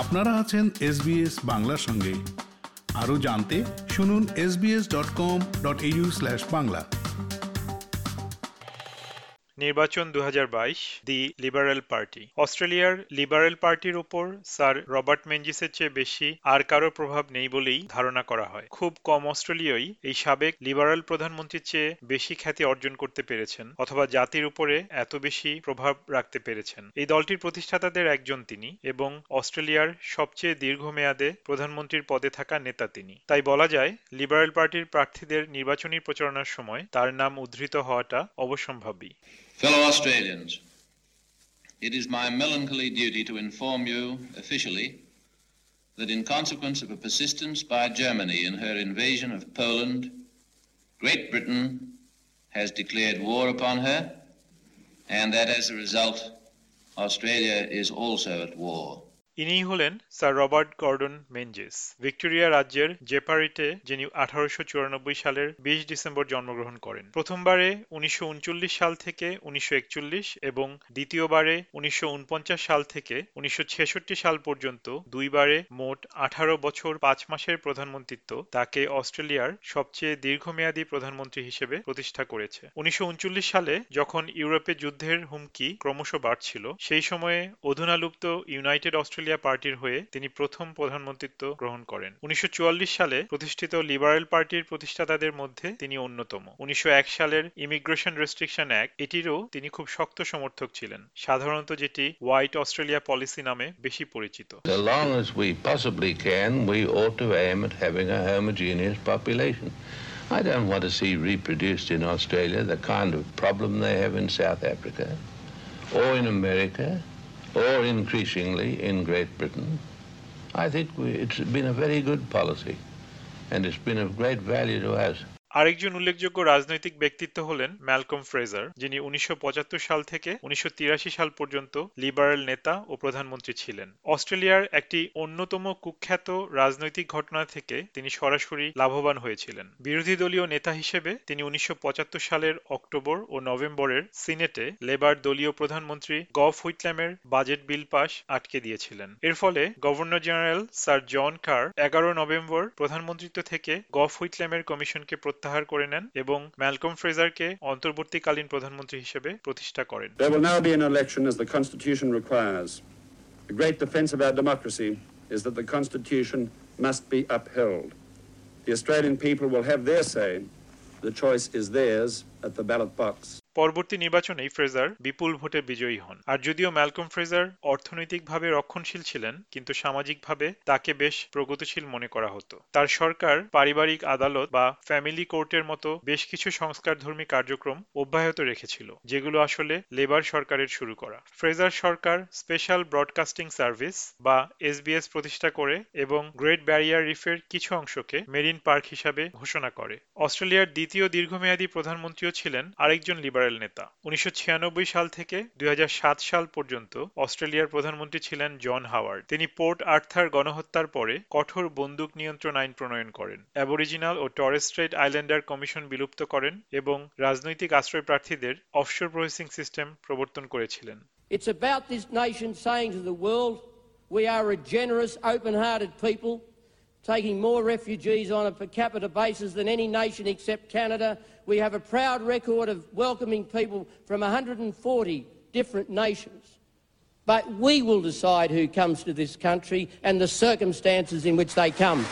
আপনারা আছেন এসবিএস বাংলার সঙ্গে। আরও জানতে শুনুন SBS dot com dot AU slash Bangla. নির্বাচন দু হাজার বাইশ, দি লিবারেল পার্টি। অস্ট্রেলিয়ার লিবারেল পার্টির উপর স্যার রবার্ট মেঞ্জিসের চেয়ে বেশি আর কারও প্রভাব নেই বলেই ধারণা করা হয়। খুব কম অস্ট্রেলীয়ই এই সাবেক লিবারেল প্রধানমন্ত্রীর চেয়ে বেশি খ্যাতি অর্জন করতে পেরেছেন অথবা জাতির উপরে এত বেশি প্রভাব রাখতে পেরেছেন। এই দলটির প্রতিষ্ঠাতাদের একজন তিনি এবং অস্ট্রেলিয়ার সবচেয়ে দীর্ঘমেয়াদে প্রধানমন্ত্রীর পদে থাকা নেতা তিনি। তাই বলা যায়, লিবারেল পার্টির প্রার্থীদের নির্বাচনী প্রচারণার সময় তার নাম উদ্ধৃত হওয়াটা অবসম্ভাবী। Fellow Australians, it is my melancholy duty to inform you officially that in consequence of a persistence by Germany in her invasion of Poland, Great Britain has declared war upon her, and that as a result, Australia is also at war. ইনিই হলেন sir Robert Gordon Menzies Victoria রাজ্যের জেপারিটে যিনি আঠারোশো চুরানব্বই সালের বিশ December জন্মগ্রহণ করেন। প্রথমবারে উনিশশো উনচল্লিশ সাল থেকে উনিশশো একচল্লিশ এবং দ্বিতীয়বারে উনিশশো উনপঞ্চাশ সাল থেকে উনিশশো সাল পর্যন্ত দুইবারে মোট আঠারো বছর পাঁচ মাসের প্রধানমন্ত্রিত্ব তাকে অস্ট্রেলিয়ার সবচেয়ে দীর্ঘমেয়াদী প্রধানমন্ত্রী হিসেবে প্রতিষ্ঠা করেছে। উনিশশো উনচল্লিশ সালে যখন ইউরোপে যুদ্ধের হুমকি ক্রমশ বাড়ছিল, সেই সময়ে অধুনালুপ্ত ইউনাইটেড অস্ট্রেলিয়া অস্ট্রেলিয়া পার্টির হয়ে তিনি প্রথম প্রধানমন্ত্রিত্ব গ্রহণ করেন উনিশশো সালে প্রতিষ্ঠিত লিবারেল পার্টির প্রতিষ্ঠাতাদের মধ্যে তিনি অন্যতম উনিশশো সালের ইমিগ্রেশন রেস্ট্রিকশন অ্যাক্ট এটিরও তিনি খুব শক্ত সমর্থক ছিলেন সাধারণত যেটি হোয়াইট অস্ট্রেলিয়া পলিসি নামে বেশি পরিচিত. I don't want to see reproduced in Australia the kind of problem they have in South Africa or in America or increasingly in Great Britain, I think we, it's been a very good policy and it's been of great value to us. আরেকজন উল্লেখযোগ্য রাজনৈতিক ব্যক্তিত্ব হলেন Malcolm Fraser, যিনি উনিশশো পঁচাত্তর সাল থেকে উনিশশো তিরাশি সাল পর্যন্ত লিবারেল নেতা ও প্রধানমন্ত্রী ছিলেন। অস্ট্রেলিয়ার একটি অন্যতম কুখ্যাত রাজনৈতিক ঘটনা থেকে তিনি সরাসরি লাভবান হয়েছিলেন। বিরোধী দলীয় নেতা হিসেবে তিনি উনিশশো পঁচাত্তর সালের অক্টোবর ও নভেম্বরের সিনেটে লেবার দলীয় প্রধানমন্ত্রী গফ হুইটল্যামের বাজেট বিল পাশ আটকে দিয়েছিলেন। এর ফলে governor general sir John Kerr এগারো নভেম্বর প্রধানমন্ত্রিত্ব থেকে গফ হুইটল্যামের কমিশনকে প্রত্যাহার করে নেন এবং ম্যালকম ফ্রেজারকে অন্তর্বর্তীকালীন প্রধানমন্ত্রী হিসেবে প্রতিষ্ঠা করেন There will now be an election as the Constitution requires. The great defence of our democracy is that the Constitution must be upheld. The Australian people will have their say. The choice is theirs at the ballot box. পরবর্তী নির্বাচনেই Fraser বিপুল ভোটে বিজয়ী হন। আর যদিও Malcolm Fraser অর্থনৈতিকভাবে রক্ষণশীল ছিলেন, কিন্তু সামাজিকভাবে তাকে বেশ প্রগতিশীল মনে করা হতো। তার সরকার, পারিবারিক আদালত বা ফ্যামিলি কোর্টের মতো বেশ কিছু সংস্কারধর্মী কার্যক্রম অব্যাহত রেখেছিল, যেগুলো আসলে লেবার সরকারের শুরু করা। ফ্রেজার সরকার স্পেশাল ব্রডকাস্টিং সার্ভিস বা এসবিএস প্রতিষ্ঠা করে এবং গ্রেট ব্যারিয়ার রিফের কিছু অংশকে মেরিন পার্ক হিসাবে ঘোষণা করে। অস্ট্রেলিয়ার দ্বিতীয় দীর্ঘমেয়াদী প্রধানমন্ত্রীও ছিলেন আরেকজন লিবারেল নেতা। উনিশশো সাল থেকে দুই সাল পর্যন্ত অস্ট্রেলিয়ার প্রধানমন্ত্রী ছিলেন জন হাওয়ার্ড। তিনি পোর্ট আর্থার গণহত্যার পরে কঠোর বন্দুক নিয়ন্ত্রণ আইন প্রণয়ন করেন অ্যাবরিজিনাল ও টরেস্ট্রেট আইল্যান্ডার কমিশন বিলুপ্ত করেন এবং রাজনৈতিক আশ্রয় প্রার্থীদের অফশোর প্রসেসিং সিস্টেম প্রবর্তন করেছিলেন। It's about this nation saying to the world, we are a generous, open-hearted people. Taking more refugees on a per capita basis than any nation except Canada. We have a proud record of welcoming people from 140 different nations. But we will decide who comes to this country and the circumstances in which they come.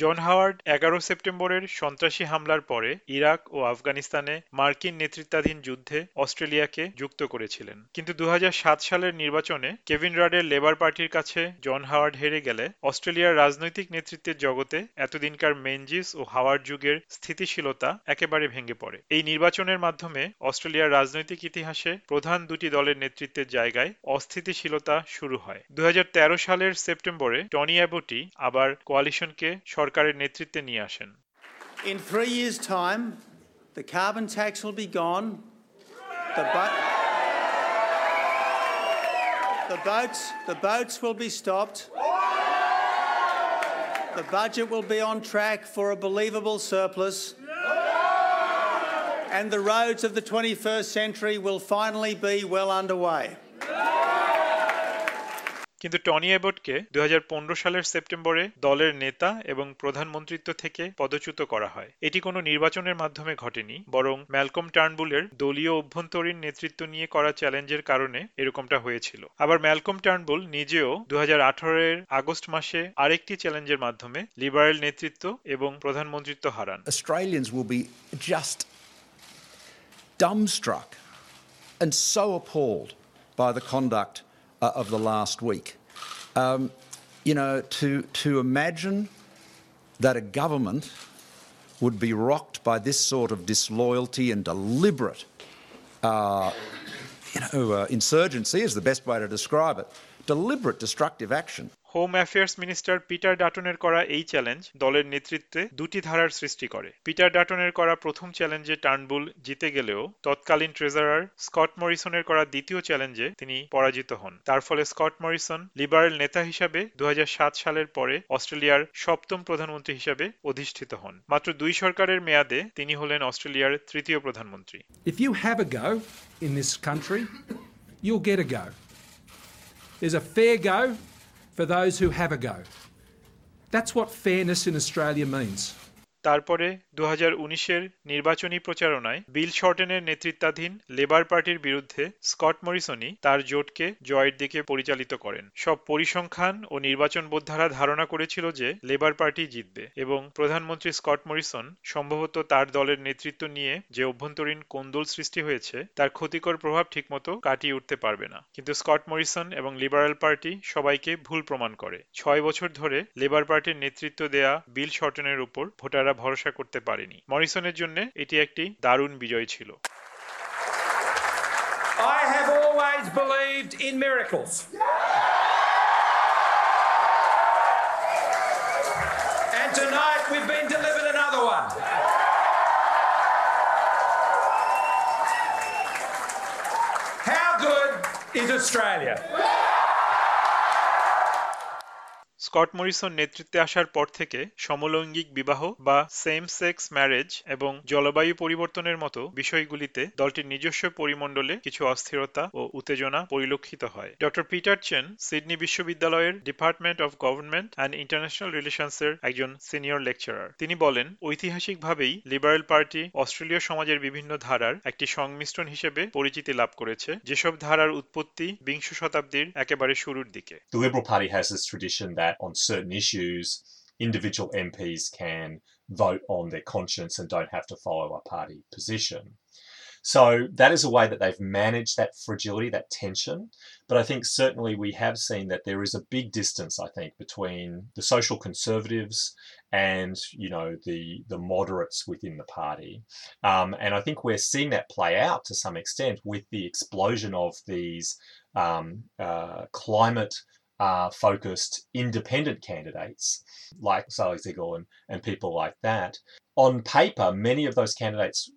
John Howard এগারো সেপ্টেম্বরের সন্ত্রাসী হামলার পরে Iraq ও আফগানিস্তানে মার্কিন নেতৃত্বাধীন যুদ্ধে অস্ট্রেলিয়াকে যুক্ত করেছিলেন। কিন্তু দু হাজার সাত সালের নির্বাচনে কেভিন রাডের লেবার পার্টির কাছে জন হাওয়ার্ড হেরে গেলে অস্ট্রেলিয়ার রাজনৈতিক নেতৃত্বের জগতে এতদিনকার মেনজিস ও হাওয়ার্ড যুগের স্থিতিশীলতা একেবারে ভেঙে পড়ে। এই নির্বাচনের মাধ্যমে অস্ট্রেলিয়ার রাজনৈতিক ইতিহাসে প্রধান দুটি দলের নেতৃত্বের জায়গায় অস্থিতিশীলতা শুরু হয়। দু হাজার তেরো সালের সেপ্টেম্বরে টনি অ্যাবোটি আবার কোয়ালিশনকে সরকার সরকারের নেতৃত্বে নিয়ে আসেন In three years' time, the carbon tax will be gone. The, bo- the boats, the boats will be stopped. The budget will be on track for a believable surplus. And the roads of the 21st century will finally be well underway. কিন্তু Tony অ্যাবটকে দুই সালের সেপ্টেম্বরে দলের নেতা এবং প্রধানমন্ত্রিত্ব থেকে পদচ্যুত করা হয়। এটি কোনো নির্বাচনের মাধ্যমে ঘটেনি, বরং ম্যালকম টার্নবুলের দলীয় অভ্যন্তরীণ নেতৃত্ব নিয়ে করা চ্যালেঞ্জের কারণে এরকমটা হয়েছিল। আবার ম্যালকম টার্নবুল নিজেও দুহাজার আঠারো এর আগস্ট মাসে আরেকটি চ্যালেঞ্জের মাধ্যমে লিবারেল নেতৃত্ব এবং প্রধানমন্ত্রিত্ব হারান। Australians dumbstruck and so appalled by the conduct uh, of the last week. Um, you know, to, to imagine that a government would be rocked by this sort of disloyalty and deliberate, uh, you know, uh, insurgency is the best way to describe it, deliberate destructive action. Home affairs minister Peter ডাটনের করা এই challenge দলের নেতৃত্বে দুটি ধারার সৃষ্টি করে Peter ডাটনের করা প্রথম চ্যালেঞ্জে টার্নবুল জিতে গেলেও তৎকালীন ট্রেজারার স্কট মরিসনের করা দ্বিতীয় চ্যালেঞ্জে তিনি পরাজিত হন তার ফলে স্কট মরিসন লিবারেল নেতা হিসাবে দু হাজার সাত সালের পরে অস্ট্রেলিয়ার সপ্তম প্রধানমন্ত্রী হিসাবে অধিষ্ঠিত হন মাত্র দুই সরকারের মেয়াদে তিনি হলেন অস্ট্রেলিয়ার তৃতীয় প্রধানমন্ত্রী If you have a go in this country, you'll get a go. There's a fair go for those who have a go. That's what fairness in Australia means. তারপরে দু উনিশের নির্বাচনী প্রচারণায় বিল শর্টেনের নেতৃত্বাধীন লেবার পার্টির বিরুদ্ধে স্কট মরিসনই তার জোটকে জয়ের দিকে পরিচালিত করেন। সব পরিসংখ্যান ও নির্বাচন বোদ্ধারা ধারণা করেছিল যে লেবার পার্টি জিতবে এবং প্রধানমন্ত্রী স্কট মরিসন সম্ভবত তার দলের নেতৃত্ব নিয়ে যে অভ্যন্তরীণ কোন্দল সৃষ্টি হয়েছে, তার ক্ষতিকর প্রভাব ঠিকমতো কাটিয়ে উঠতে পারবে না। কিন্তু স্কট মরিসন এবং লিবারেল পার্টি সবাইকে ভুল প্রমাণ করে। ছয় বছর ধরে লেবার পার্টির নেতৃত্ব দেয়া বিল শর্টনের উপর ভোটাররা ভরসা করতে পারেনি মরিসনের জন্য এটি একটি দারুণ বিজয় ছিল I have always believed in miracles. And tonight we've been delivered another one. How good is Australia? Scott Morrison নেতৃত্বে আসার পর থেকে সমলৈঙ্গিক বিবাহ বা সেম সেক্স ম্যারেজ এবং জলবায়ু পরিবর্তনের মতো বিষয়গুলিতে দলটির নিজস্ব পরিমণ্ডলে কিছু অস্থিরতা ও উত্তেজনা পরিলক্ষিত হয়। ডক্টর পিটার চেন, সিডনি বিশ্ববিদ্যালয়ের department of government and international রিলেশনসের একজন সিনিয়র লেকচারার। তিনি বলেন, ঐতিহাসিকভাবেই লিবারেল পার্টি অস্ট্রেলীয় সমাজের বিভিন্ন ধারার একটি সংমিশ্রণ হিসেবে পরিচিতি লাভ করেছে, যেসব ধারার উৎপত্তি বিংশ শতাব্দীর একেবারে শুরুর দিকে। The Liberal Party has this tradition that on certain issues, individual MPs can vote on their conscience and don't have to follow a party position. So that is a way that they've managed that fragility, that tension. But I think certainly we have seen that there is a big distance, I think, between the social conservatives and you know the the moderates within the party. Um, and I think we're seeing that play out to some extent with the explosion of these um, uh, climate uh, focused independent candidates like Sally Ziegel and, and people like that. On paper, many of those candidates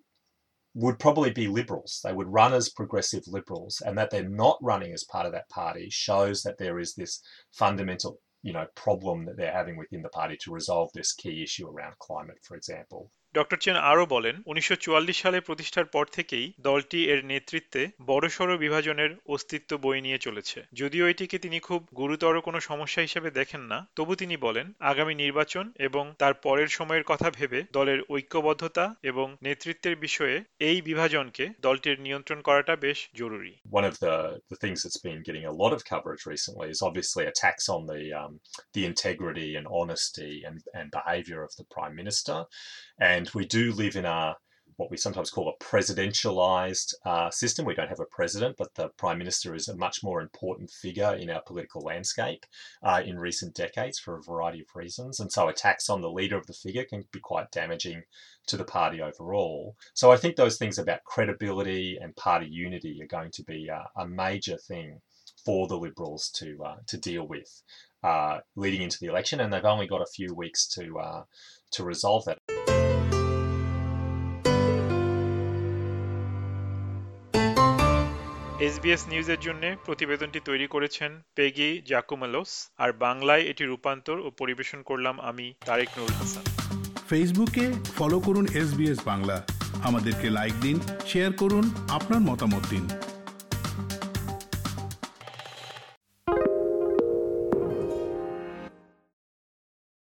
would probably be liberals. They would run as progressive liberals, and that they're not running as part of that party shows that there is this fundamental, you know, problem that they're having within the party to resolve this key issue around climate, for example. Doctor Chen আরও বলেন উনিশশো চুয়াল্লিশ সালে প্রতিষ্ঠার পর থেকেই দলটি এর নেতৃত্বে বড়সড় বিভাজনের অস্তিত্ব বই নিয়ে চলেছে যদিও এটিকে তিনি খুব গুরুতর কোনো সমস্যা হিসেবে দেখেন না তবু তিনি বলেন আগামী নির্বাচন এবং তার পরের সময়ের কথা ভেবে দলের ঐক্যবদ্ধতা এবং নেতৃত্বের বিষয়ে এই বিভাজনকে দলটির নিয়ন্ত্রণ করাটা বেশ জরুরি One of the, the things that's been getting a lot of coverage recently is obviously attacks on the um, the integrity and honesty and, and behaviour of the Prime Minister. And we do live in a what we sometimes call a presidentialized uh, system. We don't have a president, but the prime minister is a much more important figure in our political landscape uh, in recent decades for a variety of reasons. And so attacks on the leader of the figure can be quite damaging to the party overall. So I think those things about credibility and party unity are going to be a, a major thing for the Liberals to uh, to deal with uh, leading into the election, and they've only got a few weeks to uh, to resolve that. SBS নিউজের জন্য প্রতিবেদনটি তৈরি করেছেন পেগি জাকুমালোস, আর বাংলায় এটি রূপান্তর ও পরিবেশন করলাম আমি তারেক নুরুল হাসান। ফেসবুকে ফলো করুন এস বাংলা। আমাদেরকে লাইক দিন, শেয়ার করুন, আপনার মতামত দিন।